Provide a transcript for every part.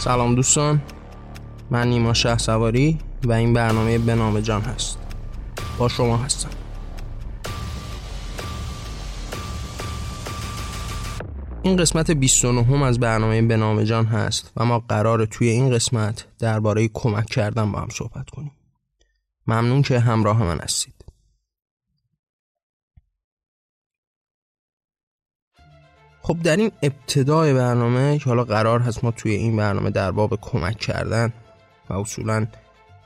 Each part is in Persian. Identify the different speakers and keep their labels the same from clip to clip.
Speaker 1: سلام دوستان. من نیما شه سواری و این برنامه به نام جان هست. با شما هستم. این قسمت 29 از برنامه به نام جان هست و ما قرار توی این قسمت درباره کمک کردن با هم صحبت کنیم. ممنون که همراه من هستید. خب در این ابتدای برنامه که حالا قرار هست ما توی این برنامه در باب کمک کردن و اصولا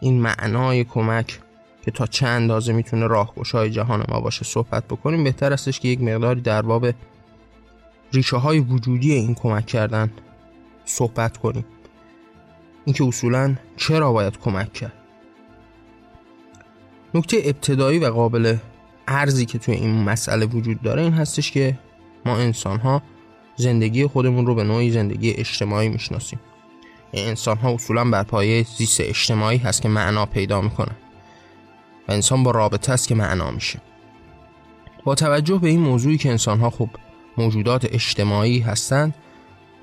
Speaker 1: این معنای کمک که تا چه اندازه می‌تونه راهگشای جهان ما باشه صحبت بکنیم بهتر استش که یک مقداری در باب ریشه های وجودی این کمک کردن صحبت کنیم. اینکه اصولا چرا باید کمک کرد؟ نکته ابتدایی و قابل ارزی که توی این مسئله وجود داره این هستش که ما انسان ها زندگی خودمون رو به نوعی زندگی اجتماعی می‌شناسیم. انسان ها اصولا بر پایه زیست اجتماعی هست که معنا پیدا می‌کنن و انسان با رابطه است که معنا میشه. با توجه به این موضوعی که انسان ها خب موجودات اجتماعی هستند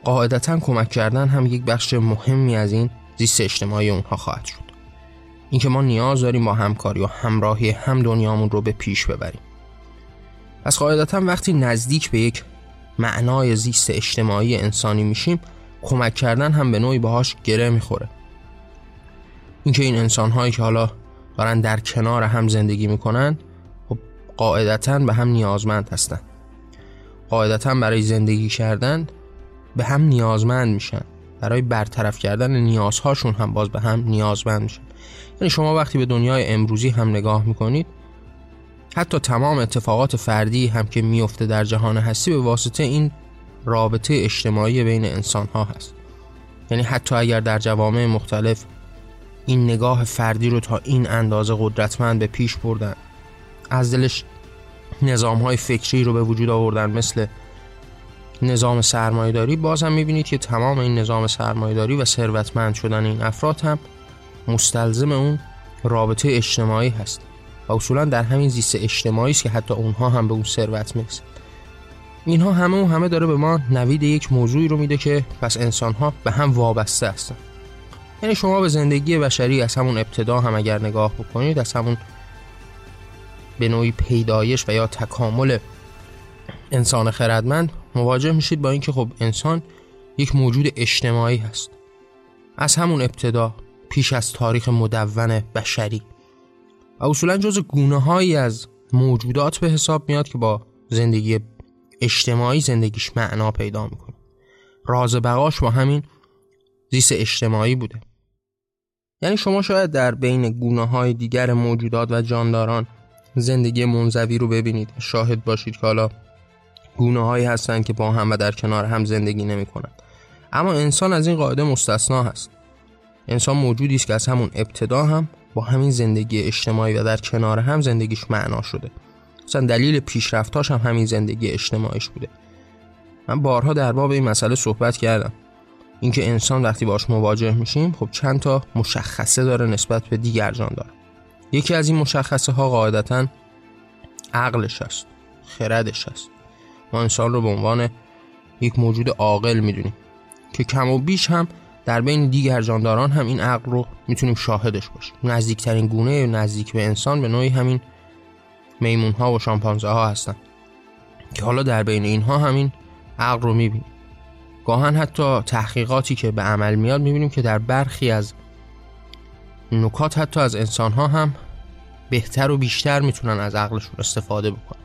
Speaker 1: قاعدتا کمک کردن هم یک بخش مهمی از این زیست اجتماعی اونها خواهد شد. اینکه ما نیاز داریم با همکاری و همراهی هم دنیامون رو به پیش ببریم. پس قاعدتا وقتی نزدیک به یک معنای زیست اجتماعی انسانی میشیم کمک کردن هم به نوعی باهاش گره می‌خوره. اینکه این انسان هایی که حالا دارن در کنار هم زندگی می‌کنن خب قاعدتا به هم نیازمند هستن. قاعدتا برای زندگی کردن به هم نیازمند میشن. برای برطرف کردن نیازهاشون هم باز به هم نیازمند میشن. یعنی شما وقتی به دنیای امروزی هم نگاه می‌کنید حتی تمام اتفاقات فردی هم که میفته در جهان هستی به واسطه این رابطه اجتماعی بین انسان ها هست. یعنی حتی اگر در جوامع مختلف این نگاه فردی رو تا این اندازه قدرتمند به پیش بردن از دلش نظام های فکری رو به وجود آوردن مثل نظام سرمایهداری باز هم می‌بینید که تمام این نظام سرمایهداری و ثروتمند شدن این افراد هم مستلزم اون رابطه اجتماعی هست. اصولا در همین زیست اجتماعی است که حتی اونها هم به اون ثروت می‌رسن اینها همه و همه داره به ما نوید یک موضوعی رو میده که پس انسان ها به هم وابسته هستن. یعنی شما به زندگی بشری از همون ابتدا هم اگر نگاه بکنید از همون به نوعی پیدایش و یا تکامل انسان خردمند مواجه میشید با اینکه خب انسان یک موجود اجتماعی هست. از همون ابتدا پیش از تاریخ مدون بشری. و اصولا جز گونه هایی از موجودات به حساب میاد که با زندگی اجتماعی زندگیش معنا پیدا می‌کنه. راز بقاش با همین زیست اجتماعی بوده. یعنی شما شاید در بین گونه های دیگر موجودات و جانداران زندگی منزوی رو ببینید. شاهد باشید که حالا گونه هایی هستند که با هم و در کنار هم زندگی نمی کنند. اما انسان از این قاعده مستثنا هست. انسان موجودی است که از همون ابتدا هم با همین زندگی اجتماعی و در کنار هم زندگیش معنا شده. مثلا دلیل پیشرفتاش هم همین زندگی اجتماعیش بوده. من بارها در باب این مسئله صحبت کردم. اینکه انسان وقتی باش مواجه میشیم خب چند تا مشخصه داره نسبت به دیگر جان داره. یکی از این مشخصه ها قاعدتا عقلش است خردش است. ما انسان رو به عنوان یک موجود عاقل می‌دونیم که کم و بیش هم در بین دیگر جانداران هم این عقل رو می‌تونیم شاهدش باشیم. نزدیکترین گونه نزدیک به انسان به نوعی همین میمون ها و شامپانزه ها هستن. که حالا در بین اینها همین عقل رو می‌بینیم. گاهن حتی تحقیقاتی که به عمل میاد می‌بینیم که در برخی از نکات حتی از انسان ها هم بهتر و بیشتر می‌تونن از عقلشون استفاده بکنن.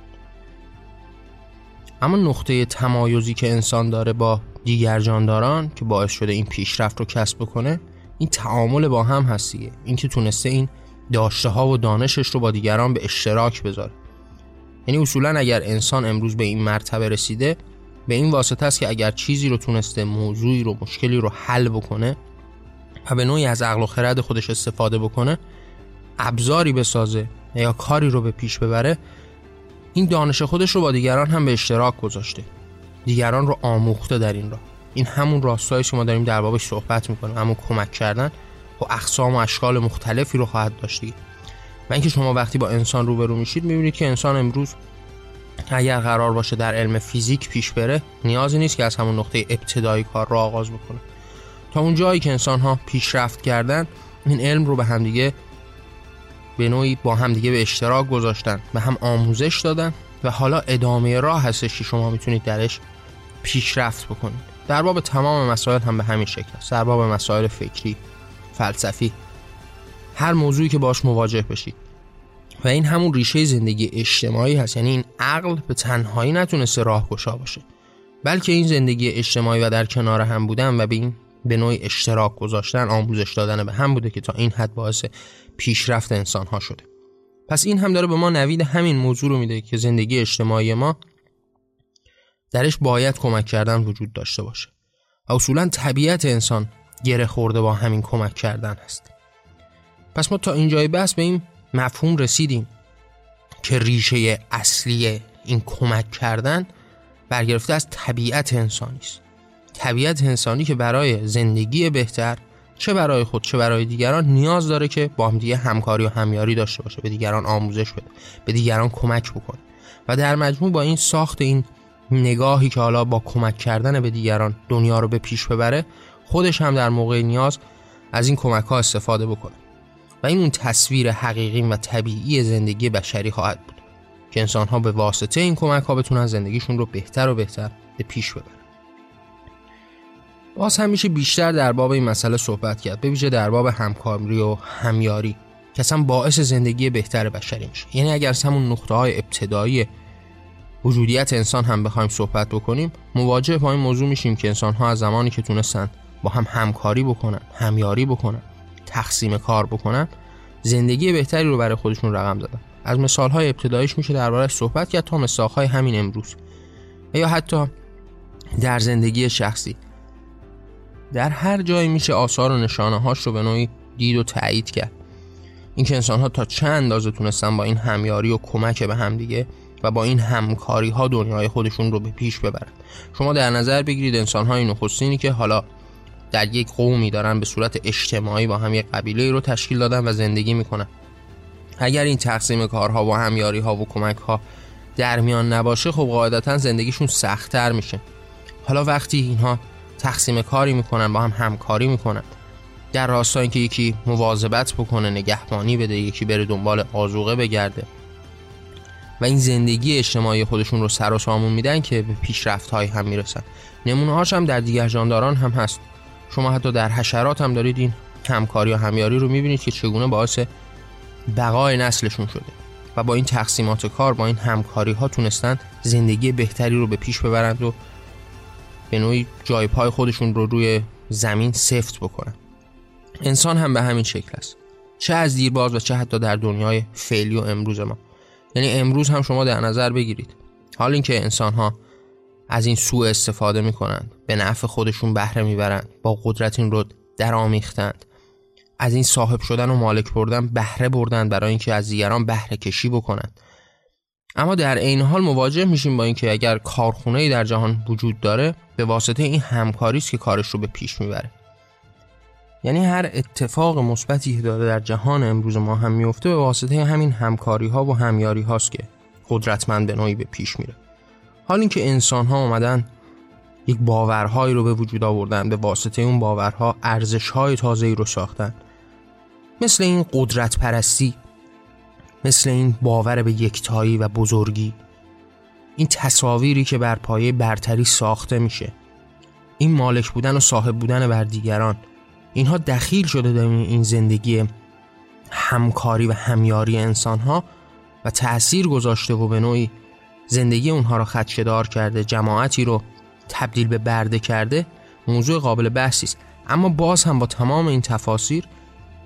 Speaker 1: اما نقطه تمایزی که انسان داره با دیگر جانداران که باعث شده این پیشرفت رو کسب بکنه این تعامل با هم هستیه اینکه تونسته این داشته ها و دانشش رو با دیگران به اشتراک بذاره. یعنی اصولا اگر انسان امروز به این مرتبه رسیده به این واسطه است که اگر چیزی رو تونسته موضوعی رو مشکلی رو حل بکنه و به نوعی از عقل و خرد خودش استفاده بکنه ابزاری بسازه یا کاری رو به پیش ببره این دانش خودش رو با دیگران هم به اشتراک گذاشته. دیگران رو آموخته در این راه. این همون راستایی که ما داریم در بابش صحبت می‌کنیم. همون کمک کردن و اقسام و اشکال مختلفی رو خواهد داشت و اینکه شما وقتی با انسان روبرو میشید می‌بینید که انسان امروز اگر قرار باشه در علم فیزیک پیش بره نیازی نیست که از همون نقطه ابتدایی کار را آغاز بکنه. تا اون جایی که انسان ها پیشرفت کردن این علم رو به همدیگه به نوعی با همدیگه به اشتراک گذاشتن و هم آموزش دادن و حالا ادامه راه هستش که شما می‌تونید درش پیشرفت بکنید. در باب تمام مسائل هم به همین شکل است. در باب مسائل فکری فلسفی هر موضوعی که باش مواجه بشید. و این همون ریشه زندگی اجتماعی هست. یعنی این عقل به تنهایی نتونسته راهگشا باشه. بلکه این زندگی اجتماعی و در کنار هم بودن و به این به نوعی اشتراک گذاشتن آموزش دادن به هم بوده که تا این حد باعث پیشرفت انسان ها شده. پس این هم داره به ما نوید همین موضوع رو میده که زندگی اجتماعی ما درش باید کمک کردن وجود داشته باشه. و اصولا طبیعت انسان گره خورده با همین کمک کردن هست. پس ما تا اینجای بحث به این مفهوم رسیدیم که ریشه اصلی این کمک کردن برگرفته از طبیعت انسانی است. طبیعت انسانی که برای زندگی بهتر چه برای خود چه برای دیگران نیاز داره که با هم دیگه همکاری و همیاری داشته باشه به دیگران آموزش بده به دیگران کمک بکنه. و در مجموع با این ساخت این نگاهی که حالا با کمک کردن به دیگران دنیا رو به پیش ببره خودش هم در موقع نیاز از این کمک ها استفاده بکنه. و این اون تصویر حقیقی و طبیعی زندگی بشری خواهد بود که انسان ها به واسطه این کمک ها بتونن زندگیشون رو بهتر و بهتر به پیش ببرن. باز همیشه بیشتر در باب این مسئله صحبت کرد. به ویژه در باب همکاری و همیاری که اصلا باعث زندگی بهتر بشری میشه. یعنی اگر همون نقطه های ابتدایی وجودیت انسان هم بخوایم صحبت بکنیم مواجه با این موضوع میشیم که انسان ها از زمانی که تونستن با هم همکاری بکنن همیاری بکنن تقسیم کار بکنن زندگی بهتری رو برای خودشون رقم زدن. از مثال های ابتداییش میشه درباره صحبت کرد تا مثال های همین امروز. یا حتی در زندگی شخصی. در هر جایی میشه آثار و نشانه هاش رو به نوعی دید و تایید کرد. اینکه انسان ها تا چند اندازه تونستن با این همیاری و کمک به همدیگه و با این همکاری ها دنیای خودشون رو به پیش ببرن. شما در نظر بگیرید انسان های نخستینی که حالا در یک قومی دارن به صورت اجتماعی با هم یک قبیله رو تشکیل دادن و زندگی می‌کنن. اگر این تقسیم کارها و همیاری ها و کمک ها در میان نباشه خب قاعدتا زندگیشون سختتر میشه. حالا وقتی اینها تقسیم کاری می‌کنن با هم همکاری می‌کنن در راستای اینکه یکی مواظبت بکنه نگهبانی بده یکی بره دنبال آزوقه بگرده و این زندگی اجتماعی خودشون رو سر و سامون میدن که به پیشرفت های هم می‌رسن. نمونه هاش هم در دیگر جانداران هم هست. شما حتی در حشرات هم دارید این همکاری و همیاری رو می‌بینید که چگونه باعث بقای نسلشون شده و با این تقسیمات کار با این همکاری ها تونستن زندگی بهتری رو به پیش ببرند و به نوعی جای پای خودشون رو روی زمین سفت بکنن. انسان هم به همین شکل است. چه از دیرباز و چه حتی در دنیای فعلی و امروز ما. یعنی امروز هم شما در نظر بگیرید. حال اینکه انسان ها از این سوء استفاده می‌کنند به نفع خودشون بهره می‌برند با قدرت این رو آمیختند. از این صاحب شدن و مالک بردن بهره بردن برای اینکه از دیگران بهره کشی بکنند. اما در عین حال مواجه میشیم با اینکه اگر کارخونه در جهان وجود داره به واسطه این همکاری است که کارش رو به پیش می‌بره. یعنی هر اتفاق مثبتی که داره در جهان امروز ما هم میفته به واسطه همین همکاری ها و همیاری هاست که قدرتمند به نوعی به پیش میره. حال اینکه انسان ها اومدن یک باورهایی رو به وجود آوردن به واسطه اون باورها ارزش های تازه رو ساختن. مثل این قدرت پرستی مثل این باور به یکتایی و بزرگی این تصاویری که بر پایه برتری ساخته میشه. این مالک بودن و صاحب بودن بر دیگران. اینها دخیل شده در این زندگی همکاری و همیاری انسان ها و تأثیر گذاشته و به نوعی زندگی اونها را خدشدار کرده جماعتی رو تبدیل به برده کرده موضوع قابل بحثی است. اما باز هم با تمام این تفاسیر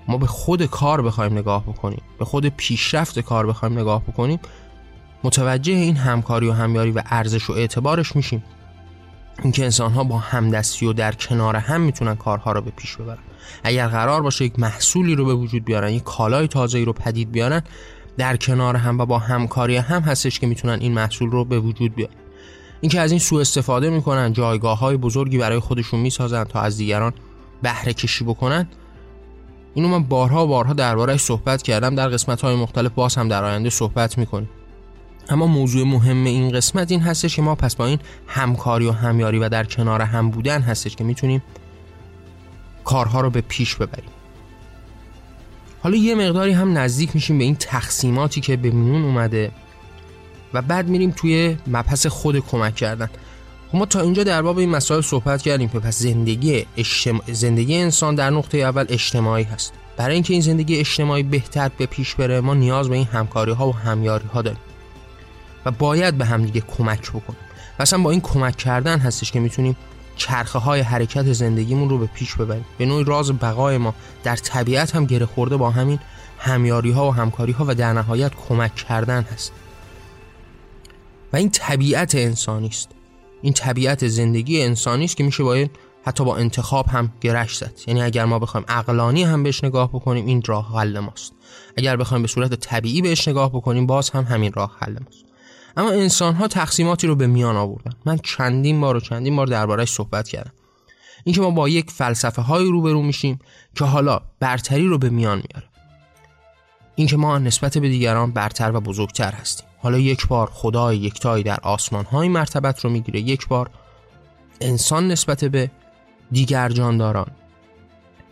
Speaker 1: ما به خود کار بخوایم نگاه بکنیم به خود پیشرفت کار بخوایم نگاه بکنیم. متوجه این همکاری و همیاری و ارزش و اعتبارش میشیم. اینکه انسان ها با همدستی و در کنار هم می‌تونن کارها رو به پیش ببرن. اگر قرار باشه یک محصولی رو به وجود بیارن یک کالای تازه رو پدید بیارن در کنار هم و با همکاری هم هستش که می‌تونن این محصول رو به وجود بیارن. اینکه از این سوء استفاده می‌کنن جایگاه های بزرگی برای خودشون می‌سازن تا از دیگران بهره کشی بکنن. اینو من بارها بارها دربارهش صحبت کردم در قسمت های مختلف باز هم در آینده صحبت می‌کنیم. اما موضوع مهم این قسمت این هستش که ما پس با این همکاری و همیاری و در کنار هم بودن هستش که می‌تونیم کارها رو به پیش ببریم. حالا یه مقداری هم نزدیک میشیم به این تقسیماتی که به میون اومده و بعد میریم توی مبحث خود کمک کردن. خب ما تا اینجا در باب این مسائل صحبت کردیم پس زندگی زندگی انسان در نقطه اول اجتماعی هست. برای اینکه این زندگی اجتماعی بهتر به پیش بره ما نیاز به این همکاری ها و همیاری ها داریم. و باید به همدیگه کمک بکنیم. مثلا با این کمک کردن هستش که می‌تونیم چرخه های حرکت زندگیمون رو به پیش ببریم. به نوعی راز بقای ما در طبیعت هم گره خورده با همین همیاری ها و همکاری ها و در نهایت کمک کردن هست. و این طبیعت انسانی است. این طبیعت زندگی انسانی است که میشه باید حتی با انتخاب هم گرش زد. یعنی اگر ما بخوایم عقلانی هم بهش نگاه بکنیم این راه حل ماست. اگر بخوایم به صورت طبیعی بهش نگاه بکنیم باز هم همین راه حل ماست. اما انسان ها تقسیماتی رو به میان آوردن. من چندین بار و چندین بار دربارهش صحبت کردم. اینکه ما با یک فلسفه های روبرو میشیم که حالا برتری رو به میان میاره. اینکه ما نسبت به دیگران برتر و بزرگتر هستیم. حالا یک بار خدای یکتایی در آسمان های مرتبت رو می‌گیره. یک بار انسان نسبت به دیگر جانداران.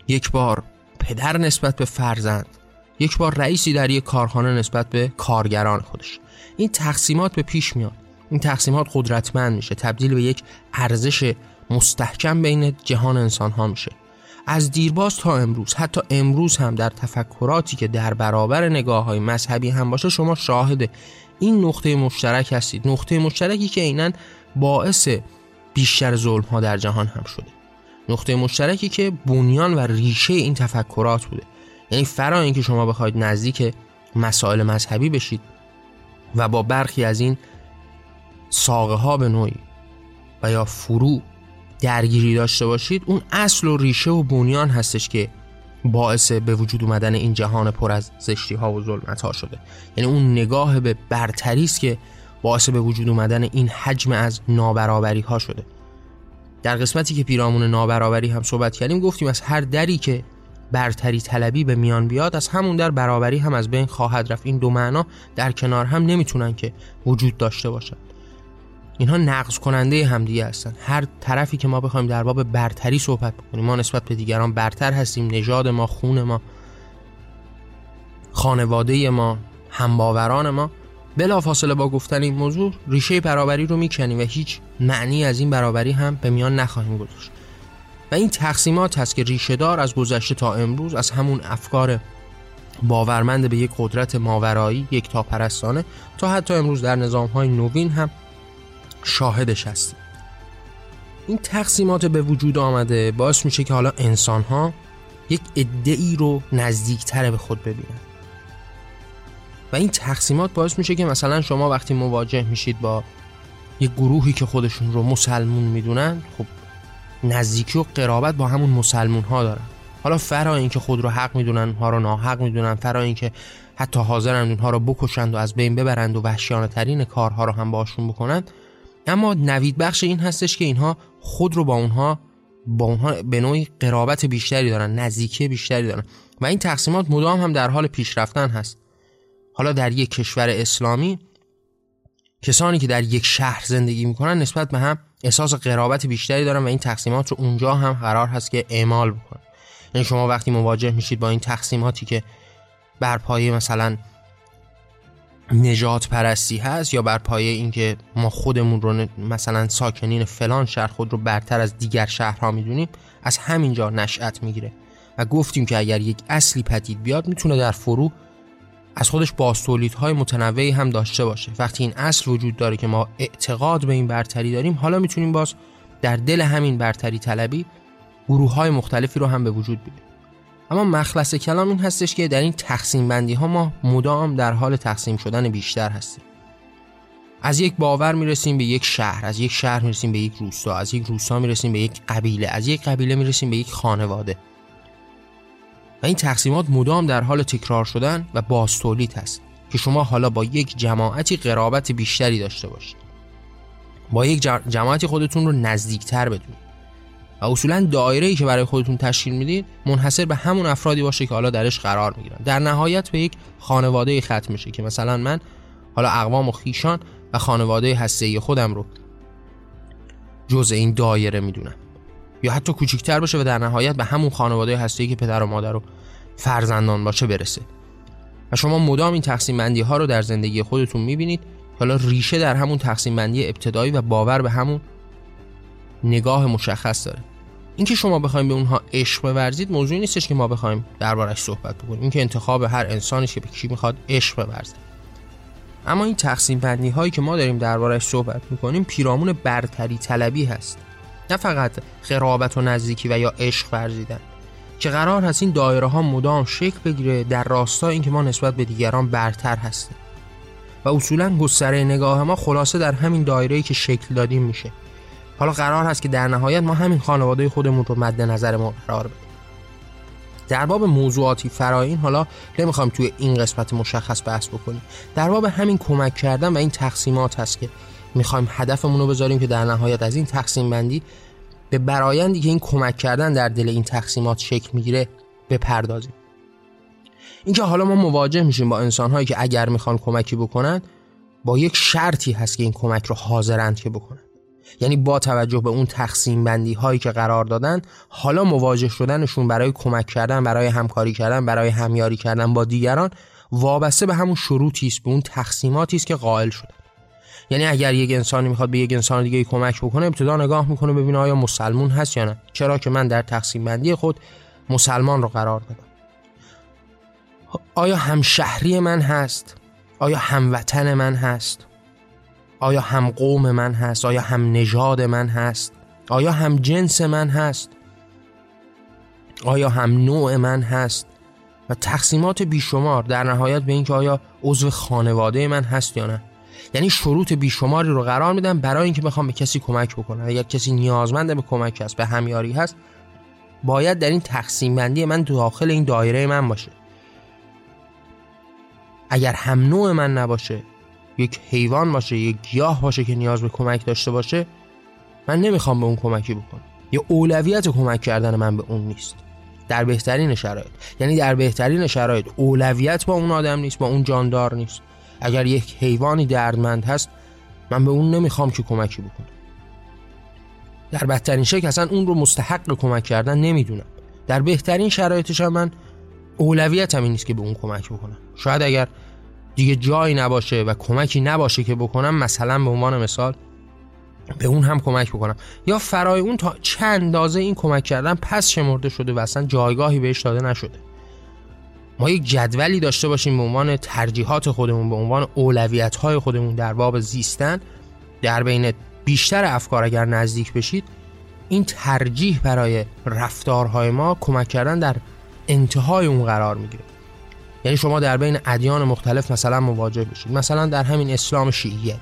Speaker 1: یک بار پدر نسبت به فرزند. یک بار رئیسی در یک کارخانه نسبت به کارگران خودش. این تقسیمات به پیش میاد. این تقسیمات قدرتمند میشه تبدیل به یک ارزش مستحکم بین جهان انسان ها میشه. از دیرباز تا امروز حتی امروز هم در تفکراتی که در برابر نگاه های مذهبی هم باشه شما شاهد این نقطه مشترک هستید. نقطه مشترکی که اینن باعث بیشتر ظلم ها در جهان هم شده. نقطه مشترکی که بنیان و ریشه این تفکرات بوده. یعنی فرا اینکه شما بخواید نزدیک مسائل مذهبی بشید و با برخی از این ساقه ها به نوعی و یا فرو درگیری داشته باشید اون اصل و ریشه و بنیان هستش که باعث به وجود اومدن این جهان پر از زشتی ها و ظلمت ها شده. یعنی اون نگاه به برتری است که باعث به وجود اومدن این حجم از نابرابری ها شده. در قسمتی که پیرامون نابرابری هم صحبت کردیم گفتیم از هر دری که برتری طلبی به میان بیاد از همون در برابری هم از بین خواهد رفت. این دو معنا در کنار هم نمی‌تونن که وجود داشته باشن. اینها نقض کننده همدیگه هستن. هر طرفی که ما بخوایم در باب برتری صحبت بکنیم ما نسبت به دیگران برتر هستیم. نژاد ما خون ما خانواده ما همباوران ما. بلا فاصله با گفتن این موضوع ریشه برابری رو می‌کنیم و هیچ معنی از این برابری هم به میان نخواهیم گذاشت. و این تقسیمات هست که ریشه دار از گذشته تا امروز از همون افکار باورمند به یک قدرت ماورایی یک تا پرستانه تا حتی امروز در نظام های نوین هم شاهدش هستیم. این تقسیمات به وجود آمده باعث میشه که حالا انسان ها یک ادعی رو نزدیکتر به خود ببینن. و این تقسیمات باعث میشه که مثلا شما وقتی مواجه میشید با یک گروهی که خودشون رو مسلمون می‌دونن خب نزدیکی و قرابت با همون مسلمون ها دارن. حالا فرا اینکه خود رو حق می‌دونن اونها رو ناحق می‌دونن فرا اینکه حتی حاضرن اونها رو بکشند و از بین ببرند و وحشیانه ترین کارها رو هم باشون بکنند. اما نوید بخش این هستش که اینها خود رو با اونها با اونها به نوعی قرابت بیشتری دارن نزدیکی بیشتری دارن. و این تقسیمات مدام هم در حال پیشرفتن هست. حالا در یک کشور اسلامی کسانی که در یک شهر زندگی می‌کنن نسبت به هم احساس قرابت بیشتری دارن و این تقسیمات رو اونجا هم قرار هست که اعمال بکنن یعنی شما وقتی مواجه میشید با این تقسیماتی که بر پایه مثلا نجات پرستی هست یا بر پایه اینکه ما خودمون رو مثلا ساکنین فلان شهر خود رو برتر از دیگر شهرها می‌دونیم از همینجا نشأت می‌گیره. و گفتیم که اگر یک اصلی پدید بیاد می‌تونه در فرو از خودش های متنوعی هم داشته باشه. وقتی این اصل وجود داره که ما اعتقاد به این برتری داریم حالا می‌تونیم باز در دل همین برتری طلبی گروه های مختلفی رو هم به وجود بیاریم اما مخلص کلام این هستش که در این تقسیم بندی ها ما مدام در حال تقسیم شدن بیشتر هستیم. از یک باور می‌رسیم به یک شهر از یک شهر می‌رسیم به یک روستا از یک روستا می‌رسیم به یک قبیله از یک قبیله می‌رسیم به یک خانواده. و این تقسیمات مدام در حال تکرار شدن و باستولید هست که شما حالا با یک جماعتی قرابت بیشتری داشته باشید. با یک جماعتی خودتون رو نزدیکتر بدونید. و اصولا دایره ای که برای خودتون تشکیل می‌دید منحصر به همون افرادی باشه که حالا درش قرار می‌گیرن. در نهایت به یک خانواده ختم میشه که مثلا من حالا اقوام و خیشان و خانواده هسته خودم رو جزء این دایره می‌دونم. یا حتی کوچیکتر باشه و در نهایت به همون خانواده هستی که پدر و مادر و فرزندان باشه برسه. و شما مدام این تقسیم بندی ها رو در زندگی خودتون می‌بینید. حالا ریشه در همون تقسیم بندی ابتدایی و باور به همون نگاه مشخص داره. اینکه شما بخوایم به اونها عشق بورزید موضوعی نیستش که ما بخوایم دربارش صحبت بکنیم. اینکه انتخاب هر انسانی که به کی می‌خواد عشق بورزه. اما این تقسیم بندی هایی که ما داریم دربارش صحبت می‌کنیم پیرامون برتری طلبی هست. نه فقط قرابت و نزدیکی و یا عشق ورزیدن که قرار هست این دایره ها مدام شکل بگیره در راستای اینکه ما نسبت به دیگران برتر هستیم. و اصولا گستره نگاه ما خلاصه در همین دایره که شکل دادیم میشه. حالا قرار هست که در نهایت ما همین خانواده خودمون رو مد نظر ما قرار بدیم. در باب موضوعاتی فراین حالا نمی‌خوام توی این قسمت مشخص بحث بکنیم. در باب همین کمک کردن و این تقسیمات هست که می‌خوایم هدفمون رو بذاریم که در نهایت از این تقسیم بندی به برایندی که این کمک کردن در دل این تقسیمات شکل می‌گیره بپردازیم. اینکه حالا ما مواجه میشیم با انسانهایی که اگر می‌خوان کمکی بکنن با یک شرطی هست که این کمک رو حاضرند که بکنن. یعنی با توجه به اون تقسیم بندی هایی که قرار دادن حالا مواجه شدنشون برای کمک کردن برای همکاری کردن برای همیاری کردن با دیگران وابسته به همون شروطی است به اون تقسیماتی است که قائل شدن. یعنی اگر یک انسانی می‌خواد به یک انسان دیگه کمک بکنه ابتدا نگاه می‌کنه ببینه آیا مسلمون هست یا نه. چرا که من در تقسیم بندی خود مسلمان رو قرار بدم آیا هم شهری من هست؟ آیا هموطن من هست؟ آیا هم قوم من هست؟ آیا هم نژاد من هست؟ آیا هم جنس من هست؟ آیا هم نوع من هست؟ و تقسیمات بیشمار در نهایت به اینکه آیا عضو خانواده من هست یا نه. یعنی شروط بیشماری رو قرار میدم برای اینکه بخوام به کسی کمک بکنم. اگر کسی نیازمند به کمک هست به همیاری هست باید در این تقسیم بندی من داخل این دایره من باشه. اگر هم نوع من نباشه یک حیوان باشه یک گیاه باشه که نیاز به کمک داشته باشه من نمی‌خوام به اون کمکی بکنم. یا اولویت کمک کردن من به اون نیست. در بهترین شرایط. یعنی در بهترین شرایط اولویت با اون آدم نیست با اون جاندار نیست. اگر یک حیوانی دردمند هست من به اون نمی‌خوام که کمکی بکنم در بدترین شکل اصلا اون رو مستحق کمک کردن نمی‌دونم. در بهترین شرایطش هم من این نیست که به اون کمک بکنم. شاید اگر دیگه جایی نباشه و کمکی نباشه که بکنم مثلا به عنوان مثال به اون هم کمک بکنم. یا فرای اون تا چند اندازه این کمک کردن پس شمرده شده و اصلا جایگاهی بهش داده نشده. ما یک جدولی داشته باشیم به عنوان ترجیحات خودمون به عنوان اولویت های خودمون در باب زیستن در بین بیشتر افکار اگر نزدیک بشید این ترجیح برای رفتارهای ما کمک کردن در انتهای اون قرار می‌گیره. یعنی شما در بین ادیان مختلف مثلا مواجه بشید. مثلا در همین اسلام شیعیه.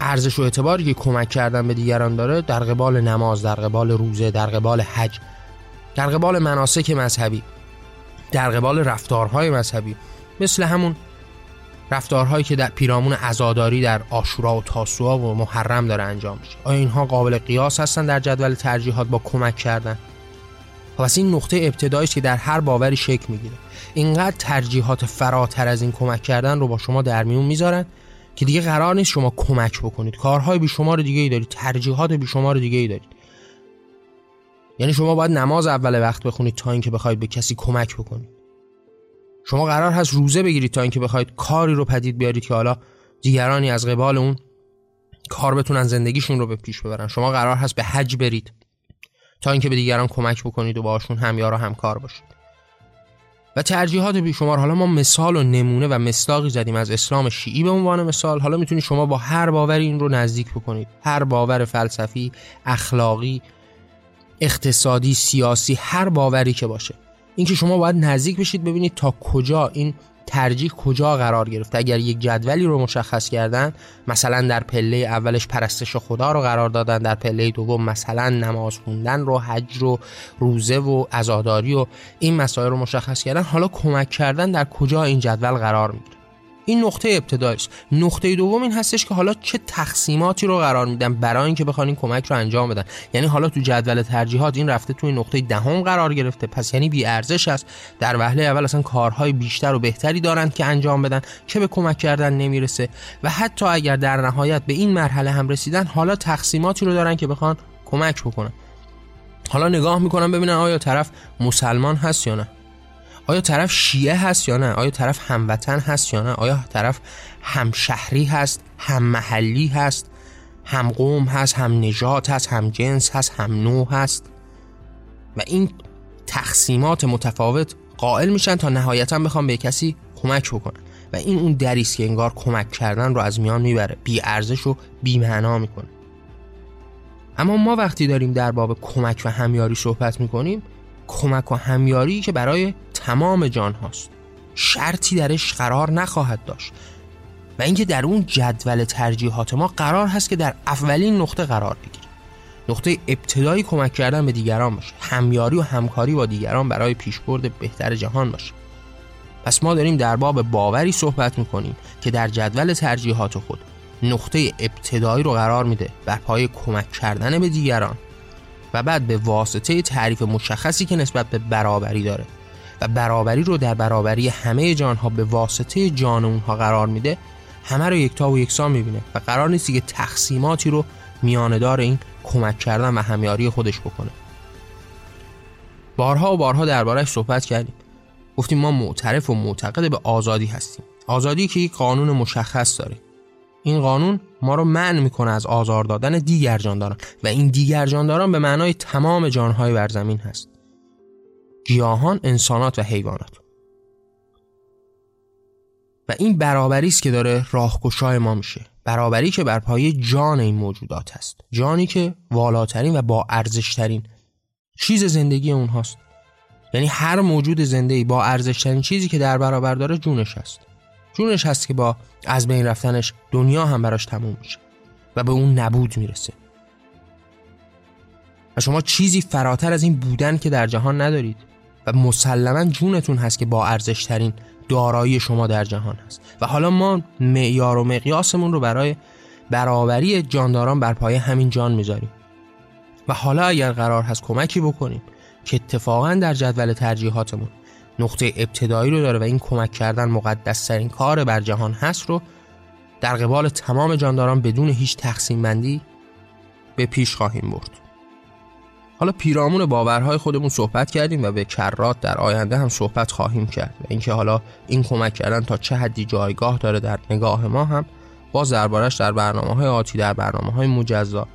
Speaker 1: ارزش و اعتباری که کمک کردن به دیگران داره در قبال نماز در قبال روزه در قبال حج در قبال مناسک مذهبی. در قبال رفتارهای مذهبی مثل همون رفتارهایی که در پیرامون عزاداری در آشورا و تاسوعا و محرم داره انجام میشه. آیا اینها قابل قیاس هستن در جدول ترجیحات با کمک کردن؟ پس این نقطه ابتدایی که در هر باوری شکل می‌گیره. اینقدر ترجیحات فراتر از این کمک کردن رو با شما در میون می‌ذارن که دیگه قرار نیست شما کمک بکنید. کارهای بیشمار دیگه ای دارید ترجیحات بیشمار دیگه ای دارید. یعنی شما باید نماز اول وقت بخونید تا اینکه بخواید به کسی کمک بکنید. شما قرار هست روزه بگیرید تا اینکه بخواید کاری رو پدید بیارید که حالا دیگرانی از قبال اون کار بتونن زندگیشون رو به پیش ببرن. شما قرار هست به حج برید تا اینکه به دیگران کمک بکنید و باشون همیار و همکار باشید. و ترجیحات بیشمار حالا ما مثال و نمونه و مصداقی زدیم از اسلام شیعی به عنوان مثال. حالا می‌تونید شما با هر باوری این رو نزدیک بکنید. هر باور فلسفی اخلاقی اقتصادی سیاسی هر باوری که باشه. اینکه شما باید نزدیک بشید ببینید تا کجا این ترجیح کجا قرار گرفته. اگر یک جدولی رو مشخص کردن مثلا در پله اولش پرستش خدا رو قرار دادن در پله دوم مثلا نماز خوندن رو حج رو روزه و عزاداری و این مسائل رو مشخص کردن حالا کمک کردن در کجا این جدول قرار می‌گیره. این نقطه ابتدایی است. نقطه دوم این هستش که حالا چه تقسیماتی رو قرار میدن برای اینکه بخوان این کمک رو انجام بدن. یعنی حالا تو جدول ترجیحات این رفته توی نقطه دهم قرار گرفته. پس یعنی بی ارزش است. در وهله اول اصلا کارهای بیشتر و بهتری دارند که انجام بدن. که به کمک کردن نمی‌رسه. و حتی اگر در نهایت به این مرحله هم رسیدن حالا تقسیماتی رو دارن که بخوان کمک بکنن. حالا نگاه می‌کنم ببینم آیا طرف مسلمان هست یا نه. آیا طرف شیعه هست یا نه؟ آیا طرف هموطن هست یا نه؟ آیا طرف همشهری هست؟ هم محلی هست؟ هم قوم هست؟ هم نژاد هست؟ هم جنس هست؟ هم نوع هست؟ و این تقسیمات متفاوت قائل میشن تا نهایتا بخوام به کسی کمک بکنن. و این اون دریست که انگار کمک کردن رو از میان می‌بره. بی ارزش و بی معنا می‌کنه. اما ما وقتی داریم در باب کمک و همیاری صحبت می‌کنیم کمک و همیاری که برای تمام جان هاست. شرطی درش قرار نخواهد داشت. و اینکه در اون جدول ترجیحات ما قرار هست که در اولین نقطه قرار بگیره نقطه ابتدایی کمک کردن به دیگران باشه. همیاری و همکاری با دیگران برای پیشبرد بهتر جهان باشه. پس ما داریم در باب باوری صحبت می‌کنیم که در جدول ترجیحات خود نقطه ابتدایی رو قرار میده بر پای کمک کردن به دیگران و بعد به واسطه تعریف مشخصی که نسبت به برابری داره و برابری رو در برابری همه جانها به واسطه جان اونها قرار میده همه رو یکتا و یکسان می‌بینه و قرار نیستی که تقسیماتی رو میاندار این کمک کردن و همیاری خودش بکنه. بارها و بارها دربارهش صحبت کردیم. گفتیم ما معترف و معتقد به آزادی هستیم. آزادی که یک قانون مشخص داره. این قانون ما رو منع می‌کنه از آزار دادن دیگر جانداران و این دیگر جانداران به معنای تمام جانهای بر زمین هست. گیاهان، انسانات و حیوانات. و این برابری است که داره راهگشای ما میشه. برابری که بر پایه جان این موجودات هست. جانی که والاترین و با ارزشترین چیز زندگی اونهاست. یعنی هر موجود زنده با ارزشترین چیزی که در برابر داره جونش هست. جونش هست که با از بین رفتنش دنیا هم براش تموم میشه و به اون نبود می‌رسه. و شما چیزی فراتر از این بودن که در جهان ندارید. و مسلما جونتون هست که با ارزشترین دارایی شما در جهان هست. و حالا ما معیار و مقیاسمون رو برای برابری جانداران بر پایه همین جان می‌ذاریم. و حالا اگر قرار هست کمکی بکنیم که اتفاقا در جدول ترجیحاتمون نقطه ابتدایی رو داره و این کمک کردن مقدس ترین کار بر جهان هست رو در قبال تمام جانداران بدون هیچ تقسیم بندی به پیش خواهیم برد. حالا پیرامون باورهای خودمون صحبت کردیم و به کرات در آینده هم صحبت خواهیم کرد و اینکه حالا این کمک کردن تا چه حدی جایگاه داره در نگاه ما هم باز دربارش در برنامه های آتی در برنامه های مجزا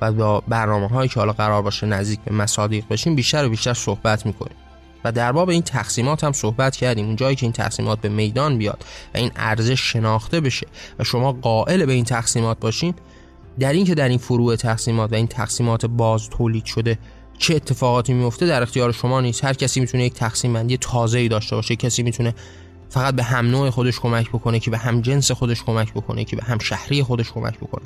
Speaker 1: و با برنامه هایی که حالا قرار باشه نزدیک به مصادیق بشیم بیشتر و بیشتر صحبت می‌کنیم. و در باب این تقسیمات هم صحبت کردیم. اون جایی که این تقسیمات به میدان بیاد و این ارزش شناخته بشه و شما قائل به این تقسیمات باشین در این که در این فروع تقسیمات و این تقسیمات باز تولید شده چه اتفاقاتی میفته در اختیار شما نیست. هر کسی می‌تونه یک تقسیم بندی تازه ای داشته باشه. کسی می‌تونه فقط به هم نوع خودش کمک بکنه که به هم جنس خودش کمک بکنه که به هم شهری خودش کمک بکنه.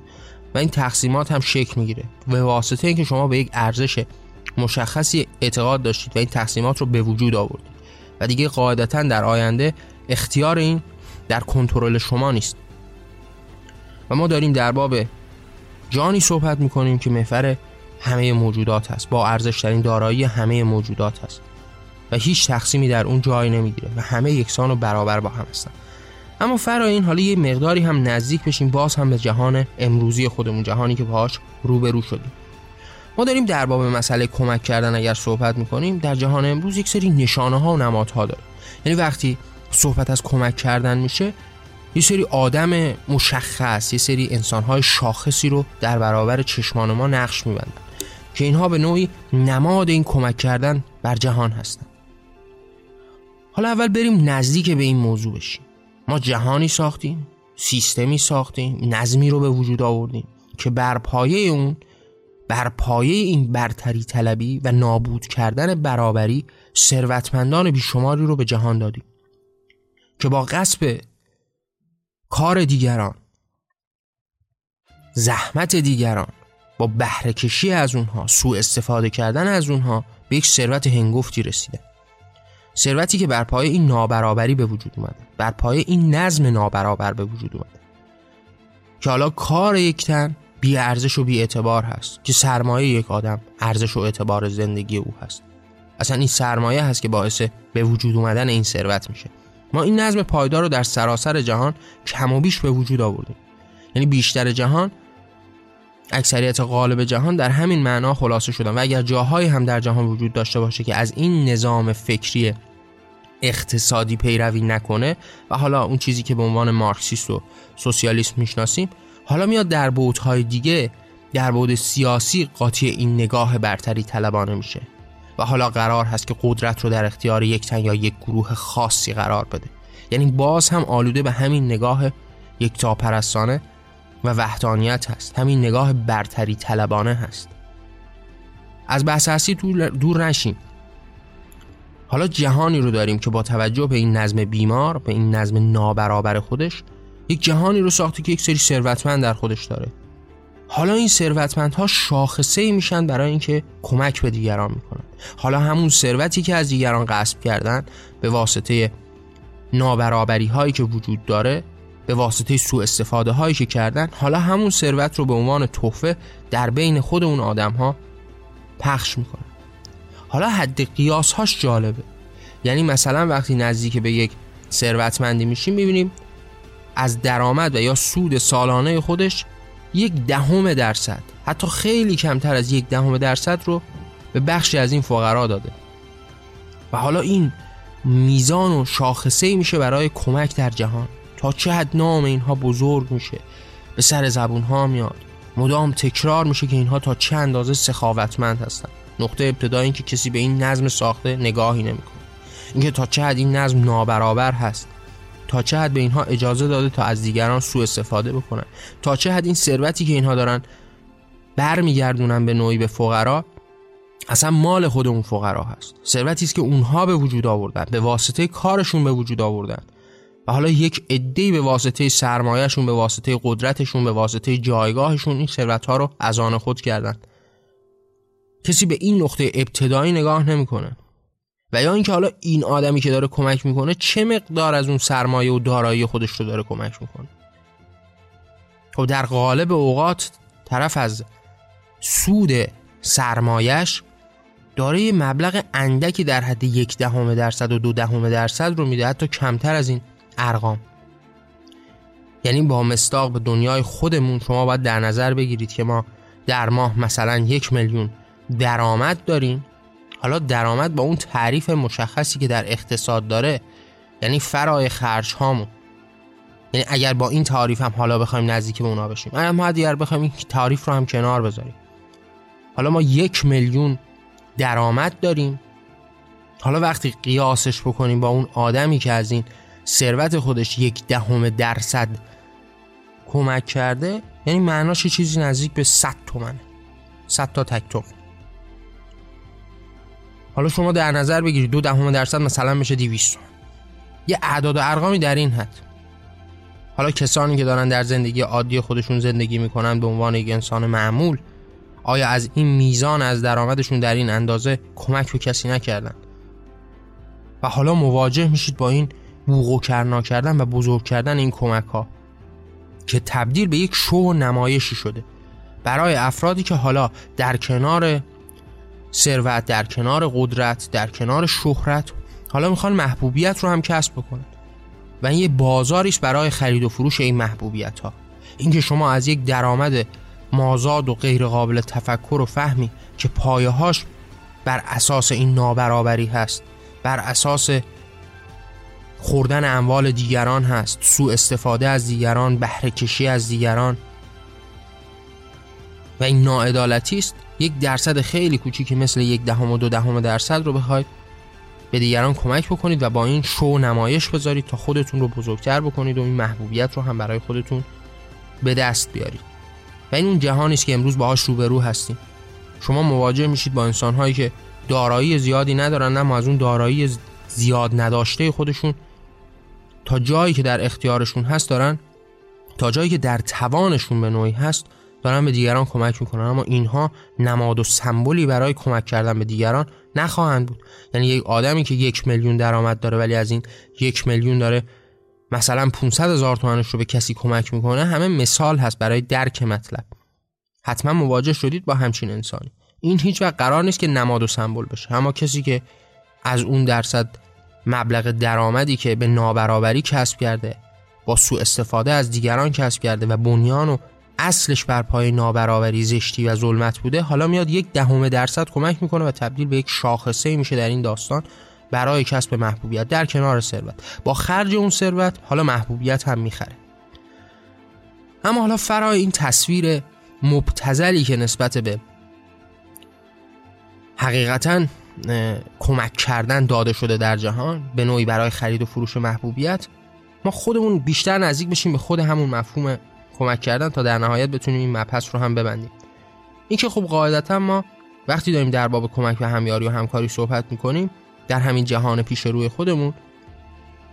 Speaker 1: و این تقسیمات هم شکل می‌گیره. به واسطه اینکه شما به یک ارزش مشخصی اعتقاد داشتید و این تقسیمات رو به وجود آوردید. و دیگه قاعدتا در آینده اختیار این در کنترل شما نیست. و ما داریم در باب جانی صحبت می‌کنیم که محور همه موجودات هست با ارزشترین دارایی همه موجودات هست. و هیچ تقسیمی در اون جای نمی‌گیره و همه یکسان و برابر با هم هستن. اما فرا این حالا یه مقداری هم نزدیک بشیم باز هم به جهان امروزی خودمون جهانی که باهاش روبرو شدیم. ما داریم در باب مسئله کمک کردن اگر صحبت می‌کنیم در جهان امروز یک سری نشانه ها و نمادها داره یعنی وقتی صحبت از کمک کردن میشه یه سری آدم مشخص یه سری انسانهای شاخصی رو در برابر چشمان ما نقش میبندن که اینها به نوعی نماد این کمک کردن بر جهان هستن. حالا اول بریم نزدیک به این موضوع بشیم. ما جهانی ساختیم سیستمی ساختیم نظمی رو به وجود آوردیم که بر پایه اون بر پایه این برتری طلبی و نابود کردن برابری ثروتمندان بیشماری رو به جهان دادیم که با قصب کار دیگران زحمت دیگران با بهرهکشی از اونها سوء استفاده کردن از اونها به یک ثروت هنگفتی رسیده. ثروتی که بر پای این نابرابری به وجود اومده. بر پای این نظم نابرابر به وجود اومده. که حالا کار یک تن بی ارزش و بی اعتبار هست. که سرمایه یک آدم ارزش و اعتبار زندگی او هست. اصلا این سرمایه هست که باعث به وجود اومدن این ثروت میشه. ما این نظم پایدار رو در سراسر جهان کم و بیش به وجود آوردیم. یعنی بیشتر جهان اکثریت غالب جهان در همین معنا خلاصه شدن. و اگر جاهایی هم در جهان وجود داشته باشه که از این نظام فکری اقتصادی پیروی نکنه و حالا اون چیزی که به عنوان مارکسیست و سوسیالیسم می‌شناسیم حالا میاد در بودهای دیگه در بود سیاسی قاطی این نگاه برتری طلبانه میشه. و حالا قرار هست که قدرت رو در اختیار یک تن یا یک گروه خاصی قرار بده. یعنی باز هم آلوده به همین نگاه یک پرستانه و وحدانیت هست. همین نگاه برتری طلبانه هست. از بحث هستی دور نشیم حالا جهانی رو داریم که با توجه به این نظم بیمار به این نظم نابرابر خودش یک جهانی رو ساخته که یک سری ثروتمند در خودش داره. حالا این ثروتمندها شاخصه ای میشن برای اینکه کمک به دیگران می‌کنن. حالا همون ثروتی که از دیگران غصب کردن به واسطه نابرابری هایی که وجود داره به واسطه سوء استفاده هایی که کردن حالا همون ثروت رو به عنوان تحفه در بین خود اون آدم ها پخش می‌کنن. حالا حد قیاس هاش جالبه. یعنی مثلا وقتی نزدیک به یک ثروتمندی میشیم می‌بینیم از درآمد و یا سود سالانه خودش یک دهم درصد. حتی خیلی کمتر از یک دهم درصد رو به بخشی از این فقرا داده. و حالا این میزان و شاخصه میشه برای کمک در جهان. تا چه حد نام اینها بزرگ میشه. به سر زبون ها میاد. مدام تکرار میشه که اینها تا چه اندازه سخاوتمند هستن. نقطه ابتدا این که کسی به این نظم ساخته نگاهی نمی‌کنه. اینکه تا چه حد این نظم نابرابر هست. تا چه حد به اینها اجازه داده تا از دیگران سوء استفاده بکنن؟ تا چه حد این ثروتی که اینها دارن برمیگردونن به نوعی به فقرا اصلا مال خود اون فقرا هست. ثروتی است که اونها به وجود آوردن به واسطه کارشون به وجود آوردن. و حالا یک عده به واسطه سرمایهشون به واسطه قدرتشون به واسطه جایگاهشون این ثروت رو از آن خود کردن. کسی به این نقطه ابتدایی نگاه نمی‌کنه. و یا اینکه حالا این آدمی که داره کمک می‌کنه چه مقدار از اون سرمایه و دارایی خودش رو داره کمک می‌کنه؟ خب در قالب اوقات طرف از سود سرمایش داره یه مبلغ اندکی در حد یک دهم درصد و دو دهم درصد رو میده حتی کمتر از این ارقام. یعنی با مستاق به دنیای خودمون شما باید در نظر بگیرید که ما در ماه مثلا یک میلیون درآمد داریم. حالا درآمد با اون تعریف مشخصی که در اقتصاد داره یعنی فرای خرج هامون. یعنی اگر با این تعریف هم حالا بخوایم نزدیک به اونا بشیم اما اگر بخوایم این تعریف رو هم کنار بذاریم. حالا ما یک میلیون درآمد داریم. حالا وقتی قیاسش بکنیم با اون آدمی که از این ثروت خودش یک دهم درصد کمک کرده یعنی معناش چیزی نزدیک به 100 تومنه. 100 تا تک تومن. حالا شما در نظر بگیرید دو دهم درصد مثلا میشه 200 یه اعداد و ارقامی در این حد. حالا کسانی که دارن در زندگی عادی خودشون زندگی می‌کنن به عنوان یک انسان معمول آیا از این میزان از درآمدشون در این اندازه کمک به کسی نکردن؟ و حالا مواجه میشید با این بوغ و کرنا کردن و بزرگ کردن این کمک ها که تبدیل به یک شو و نمایشی شده. برای افرادی که حالا در کنار ثروت در کنار قدرت در کنار شهرت. حالا می‌خوان محبوبیت رو هم کسب بکنن. و این یه بازاریش برای خرید و فروش این محبوبیت ها اینکه شما از یک درآمد مازاد و غیر قابل تفکر و فهمی که پایه‌هاش بر اساس این نابرابری هست بر اساس خوردن اموال دیگران هست سوء استفاده از دیگران بهره کشی از دیگران و این ناعدالتی است. یک درصد خیلی کوچیکی مثل یک دهم و دو دهم درصد رو بخواید به دیگران کمک بکنید و با این شو نمایش بذارید تا خودتون رو بزرگتر بکنید و این محبوبیت رو هم برای خودتون به دست بیارید. و این اون جهانی است که امروز باهاش روبرو هستیم. شما مواجه میشید با انسانهایی که دارایی زیادی ندارن اما از اون دارایی زیاد نداشته خودشون تا جایی که در اختیارشون هست دارن تا جایی که در توانشون به نوعی هست دارن به دیگران کمک می‌کنن اما اینها نماد و سمبولی برای کمک کردن به دیگران نخواهند بود. یعنی یک آدمی که یک میلیون درآمد داره ولی از این یک میلیون داره مثلا 500 هزار تومنش رو به کسی کمک می‌کنه همه مثال هست برای درک مطلب. حتما مواجه شدید با همچین انسانی. این هیچ وقت قرار نیست که نماد و سمبل بشه اما کسی که از اون درصد مبلغ درآمدی که به نابرابری کسب کرده با سوء استفاده از دیگران کسب کرده و بنیان و اصلش بر پای نابرابری زشتی و ظلمت بوده. حالا میاد یک دهم درصد کمک می‌کنه و تبدیل به یک شاخصه میشه در این داستان برای کسب محبوبیت در کنار ثروت. با خرج اون ثروت حالا محبوبیت هم می‌خره. اما حالا فرای این تصویر مبتزلی که نسبت به حقیقتا کمک کردن داده شده در جهان به نوعی برای خرید و فروش محبوبیت ما خودمون بیشتر نزدیک بشیم به خود همون مفهوم کمک کردن تا در نهایت بتونیم این مبحث رو هم ببندیم. این که خب قاعدتا ما وقتی داریم در باب کمک و همیاری و همکاری صحبت می‌کنیم در همین جهان پیش روی خودمون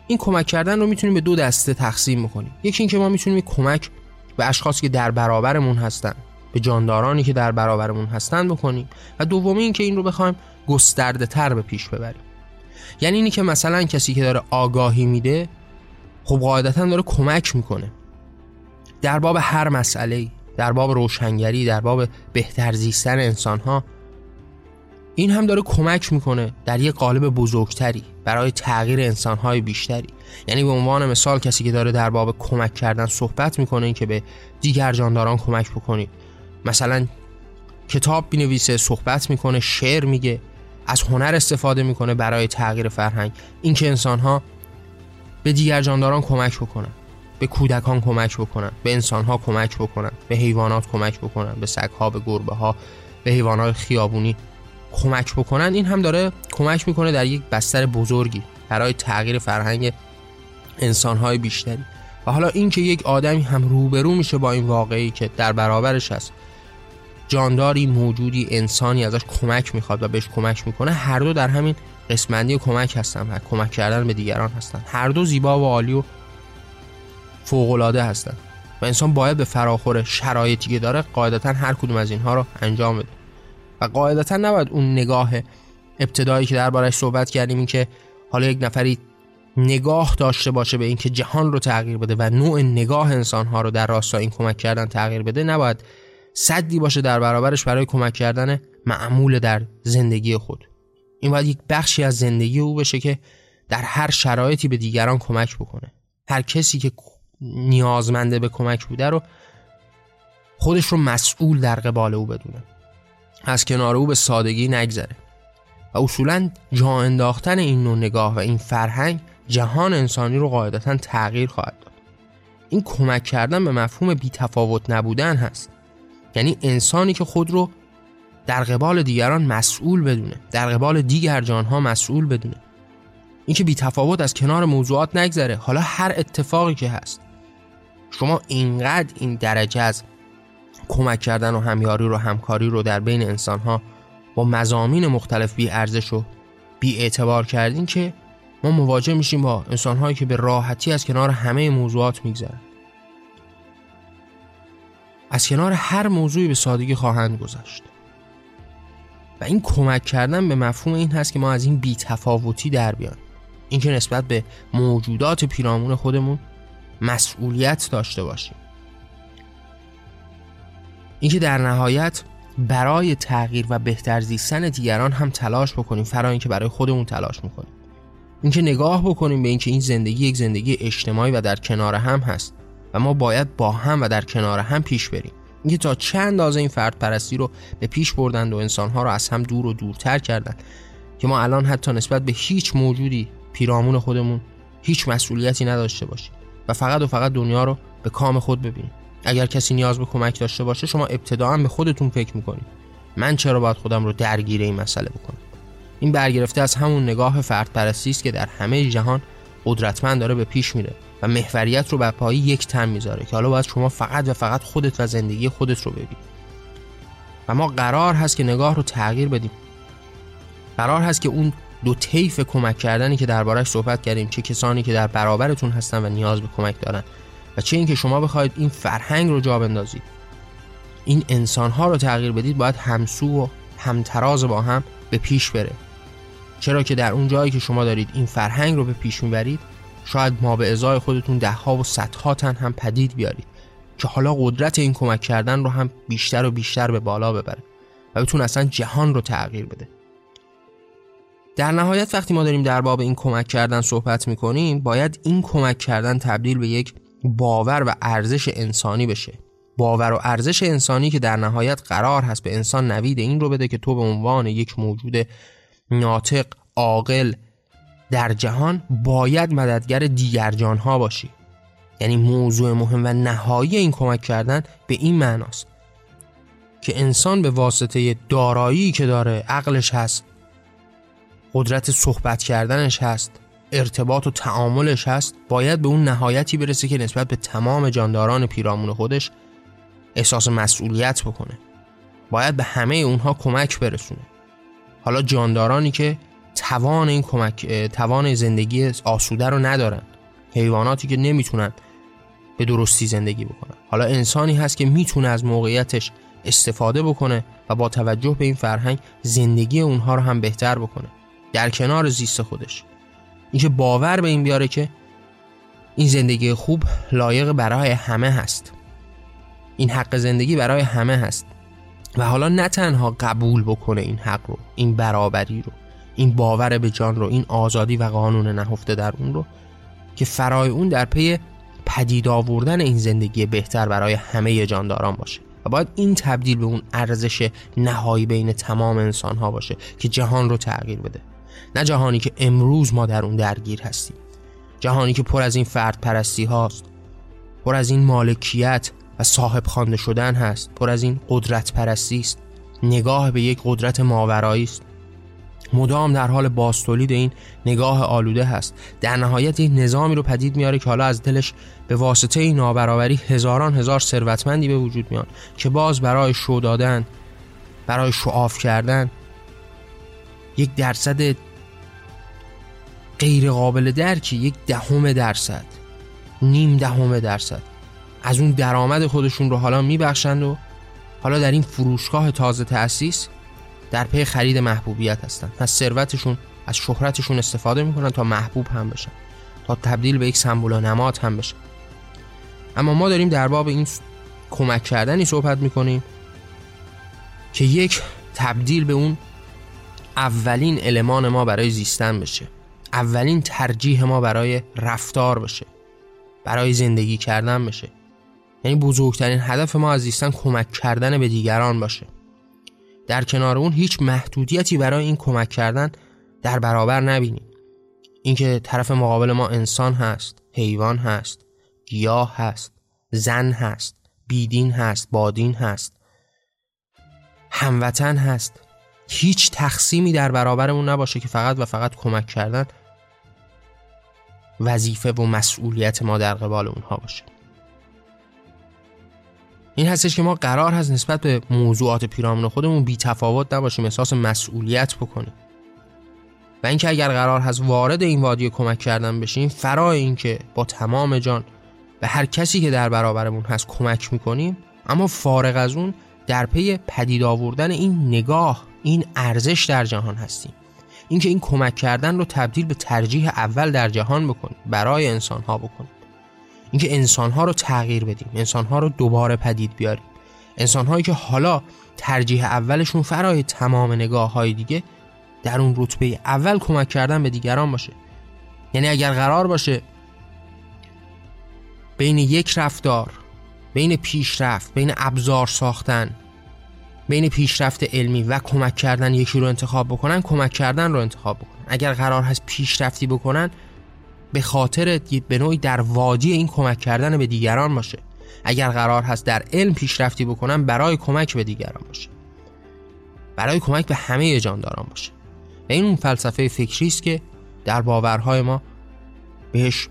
Speaker 1: این کمک کردن رو می‌تونیم به دو دسته تقسیم می‌کنیم یکی اینکه ما می‌تونیم کمک به اشخاصی که در برابرمون هستن به جاندارانی که در برابرمون هستن بکنیم. و دومی اینکه این رو بخوایم گسترده تر به پیش ببریم. یعنی اینی که مثلا کسی که داره آگاهی میده خب قاعدتا داره کمک می‌کنه. در باب هر مسئله در باب روشنگری در باب بهتر زیستن انسان ها این هم داره کمک می‌کنه در یک قالب بزرگتری برای تغییر انسان های بیشتری. یعنی به عنوان مثال کسی که داره در باب کمک کردن صحبت می‌کنه این که به دیگر جانداران کمک بکنید. مثلا کتاب بینویسه صحبت می‌کنه شعر میگه از هنر استفاده می‌کنه برای تغییر فرهنگ. اینکه انسان ها به دیگر جانداران کمک بکنن. به کودکان کمک بکنن به انسان ها کمک بکنن به حیوانات کمک بکنن به سگ ها به گربه ها به حیوانات خیابونی کمک بکنن. این هم داره کمک می‌کنه در یک بستر بزرگی برای تغییر فرهنگ انسان های بیشتری. و حالا اینکه یک آدمی هم روبرو میشه با این واقعی که در برابرش هست جانداری موجودی انسانی ازش کمک می‌خواد و بهش کمک می‌کنه هر دو در همین قسمندی کمک هستن و کمک کردن به دیگران هستن. هر دو زیبا و عالی و فوقالعاده هستن و انسان باید به فراخور شرایطی که داره قاعدتا هر کدوم از اینها رو انجام بده. و قاعدتا نباید اون نگاه ابتدایی که دربارش صحبت کردیم این که حالا یک نفری نگاه داشته باشه به اینکه جهان رو تغییر بده و نوع نگاه انسانها رو در راستای این کمک کردن تغییر بده نباید صدی باشه در برابرش برای کمک کردن معمول در زندگی خود. این باید یک بخشی از زندگی او بشه که در هر شرایطی به دیگران کمک بکنه. هر کسی که نیازمنده به کمک بوده رو خودش رو مسئول در قبال او بدونه. از کنار او به سادگی نگذره. و اصولا جا انداختن این نوع نگاه و این فرهنگ جهان انسانی رو قاعدتا تغییر خواهد داد. این کمک کردن به مفهوم بی تفاوت نبودن هست. یعنی انسانی که خود رو در قبال دیگران مسئول بدونه در قبال دیگر جانها مسئول بدونه. اینکه بی تفاوت از کنار موضوعات نگذره حالا هر اتفاقی که هست شما اینقدر این درجه از کمک کردن و همیاری رو همکاری رو در بین انسان ها با مزامین مختلف بی ارزش و بی اعتبار کردین که ما مواجه میشیم با انسان هایی که به راحتی از کنار همه موضوعات میگذرن. از کنار هر موضوعی به سادگی خواهند گذشت. و این کمک کردن به مفهوم این هست که ما از این بی تفاوتی در بیان اینکه نسبت به موجودات پیرامون خودمون مسئولیت داشته باشیم. اینکه در نهایت برای تغییر و بهتر زیستن دیگران هم تلاش بکنیم فرا اینکه برای خودمون تلاش می‌کنیم. اینکه نگاه بکنیم به اینکه این زندگی یک زندگی اجتماعی و در کنار هم هست و ما باید با هم و در کنار هم پیش بریم. اینکه تا چند اندازه این فرد پرستی رو به پیش بردند و انسانها رو از هم دور و دورتر کردند که ما الان حتی نسبت به هیچ موجودی پیرامون خودمون هیچ مسئولیتی نداشته باشیم. و فقط و فقط دنیا رو به کام خود ببینیم اگر کسی نیاز به کمک داشته باشه شما ابتداعا به خودتون فکر می‌کنید. من چرا باید خودم رو درگیر این مسئله بکنم؟ این برگرفته از همون نگاه فرد پرستی است که در همه جهان قدرتمند داره به پیش میره و محوریت رو بر پای یک تن می‌ذاره که حالا باید شما فقط و فقط خودت و زندگی خودت رو ببینید و ما قرار هست که نگاه رو تغییر بدیم. قرار هست که اون دو طیف کمک کردنی که دربارش صحبت کردیم چه کسانی که در برابرتون هستن و نیاز به کمک دارن و چه اینکه شما بخواید این فرهنگ رو جا بندازید. این انسان ها رو تغییر بدید باید همسو و همتراز با هم به پیش بره. چرا که در اون جایی که شما دارید این فرهنگ رو به پیش می‌برید شاید ما به ازای خودتون دهها و صدها تن هم پدید بیارید که حالا قدرت این کمک کردن رو هم بیشتر و بیشتر به بالا ببره و بتون اصلا جهان رو تغییر بده. در نهایت وقتی ما داریم در باب این کمک کردن صحبت می‌کنیم باید این کمک کردن تبدیل به یک باور و ارزش انسانی بشه. باور و ارزش انسانی که در نهایت قرار هست به انسان نوید این رو بده که تو به عنوان یک موجود ناطق عاقل در جهان باید مددگر دیگر جانها باشی. یعنی موضوع مهم و نهایی این کمک کردن به این معناست که انسان به واسطه دارایی که داره عقلش هست قدرت صحبت کردنش هست ارتباط و تعاملش هست باید به اون نهایتی برسه که نسبت به تمام جانداران پیرامون خودش احساس مسئولیت بکنه. باید به همه اونها کمک برسونه. حالا جاندارانی که توان این کمک توان زندگی آسوده رو ندارن حیواناتی که نمی‌تونن به درستی زندگی بکنن. حالا انسانی هست که می‌تونه از موقعیتش استفاده بکنه و با توجه به این فرهنگ زندگی اونها رو هم بهتر بکنه. در کنار زیست خودش. اینکه باور به این بیاره که این زندگی خوب لایق برای همه هست. این حق زندگی برای همه هست. و حالا نه تنها قبول بکنه این حق رو این برابری رو این باور به جان رو این آزادی و قانون نهفته در اون رو که فرای اون در پی پدید آوردن این زندگی بهتر برای همه جانداران باشه. و باید این تبدیل به اون ارزش نهایی بین تمام انسان ها باشه که جهان رو تغییر بده. نه جهانی که امروز ما در اون درگیر هستیم. جهانی که پر از این فرد پرستی هاست. پر از این مالکیت و صاحب خوانده شدن هست. پر از این قدرت پرستی است. نگاه به یک قدرت ماورایی است. مدام در حال باستولید این نگاه آلوده هست. در نهایت یک نظامی رو پدید میاره که حالا از دلش به واسطه این نابرابری هزاران هزار ثروتمندی به وجود میان که باز برای شو دادن برای شعاف کردن یک درصد غیر قابل درکی یک دهم درصد نیم دهم درصد. از اون درآمد خودشون رو حالا میبخشند و حالا در این فروشگاه تازه تأسیس در پی خرید محبوبیت هستن. از ثروتشون از شهرتشون استفاده می‌کنن تا محبوب هم بشن. تا تبدیل به یک سمبول و نماد هم بشن. اما ما داریم در باب این کمک کردنی صحبت می‌کنیم که یک تبدیل به اون اولین المان ما برای زیستن بشه. اولین ترجیح ما برای رفتار بشه. برای زندگی کردن بشه. یعنی بزرگترین هدف ما از زیستن کمک کردن به دیگران باشه. در کنار اون هیچ محدودیتی برای این کمک کردن در برابر نبینیم. اینکه طرف مقابل ما انسان هست حیوان هست گیاه هست زن هست بیدین هست بادین هست هموطن هست. هیچ تقسیمی در برابرمون نباشه که فقط و فقط کمک کردن وظیفه و مسئولیت ما در قبال اونها باشه. این هستش که ما قرار هست نسبت به موضوعات پیرامون خودمون بی تفاوت نباشیم احساس مسئولیت بکنیم. و اینکه اگر قرار هست وارد این وادی کمک کردن بشیم فرای اینکه با تمام جان به هر کسی که در برابرمون هست کمک می‌کنیم اما فارغ از اون در پی پدید آوردن این نگاه این ارزش در جهان هستیم. اینکه این کمک کردن رو تبدیل به ترجیح اول در جهان بکنیم برای انسان ها بکنیم. اینکه انسان ها رو تغییر بدیم انسان ها رو دوباره پدید بیاریم. انسان هایی که حالا ترجیح اولشون فرای تمام نگاه های دیگه در اون رتبه اول کمک کردن به دیگران باشه. یعنی اگر قرار باشه بین یک رفتار بین پیشرفت بین ابزار ساختن بین پیشرفت علمی و کمک کردن یکی رو انتخاب بکنن کمک کردن رو انتخاب بکنن. اگر قرار هست پیشرفتی بکنن به خاطر به نوعی در وادی این کمک کردن به دیگران باشه. اگر قرار هست در علم پیشرفتی بکنن برای کمک به دیگران باشه. برای کمک به همه جانداران باشه. و این اون فلسفه فکری است که در باورهای ما بهش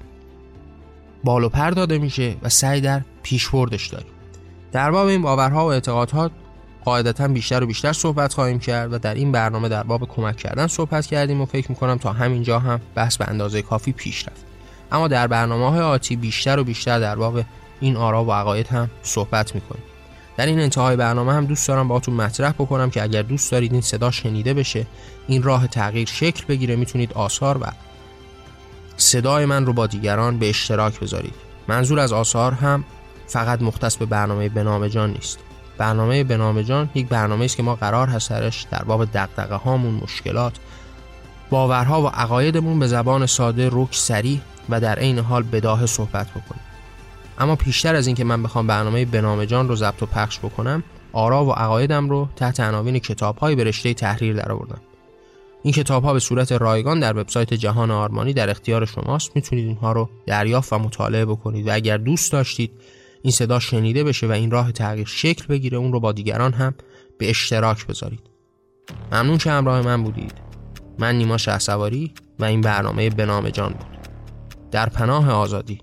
Speaker 1: بالو پر داده میشه و سعی در پیشبردش داریم. در باب این باورها و اعتقادات قاعدتا بیشتر و بیشتر صحبت خواهیم کرد و در این برنامه در باب کمک کردن صحبت کردیم و فکر می‌کنم تا همینجا هم بحث به اندازه کافی پیش رفت. اما در برنامه های آتی بیشتر و بیشتر در باب این آرا و عقاید هم صحبت می‌کنیم. در این انتهای برنامه هم دوست دارم باهاتون مطرح بکنم که اگر دوست دارید این صدا شنیده بشه این راه تغییر شکل بگیره می‌تونید آثار و صدای من رو با دیگران به اشتراک بذارید. منظور از آثار هم فقط مختص به برنامه به جان نیست. برنامه به نام جان یک برنامه است که ما قرار هست سرش در باب دقدقه هامون مشکلات باورها و عقایدمون به زبان ساده رک سریع و در عین حال بداه صحبت بکنیم. اما پیشتر از اینکه من بخوام برنامه بنام جان رو ضبط و پخش بکنم آرا و عقایدم رو تحت عناوین کتاب‌های به رشته تحریر درآوردم. این کتاب ها به صورت رایگان در وبسایت جهان آرمانی در اختیار شماست. می‌تونید اینها رو دریافت و مطالعه بکنید و اگر دوست داشتید این صدا شنیده بشه و این راه تغییر شکل بگیره اون رو با دیگران هم به اشتراک بذارید. ممنون که همراه من بودید. من نیما شهسواری و این برنامه به نام جان بود. در پناه آزادی.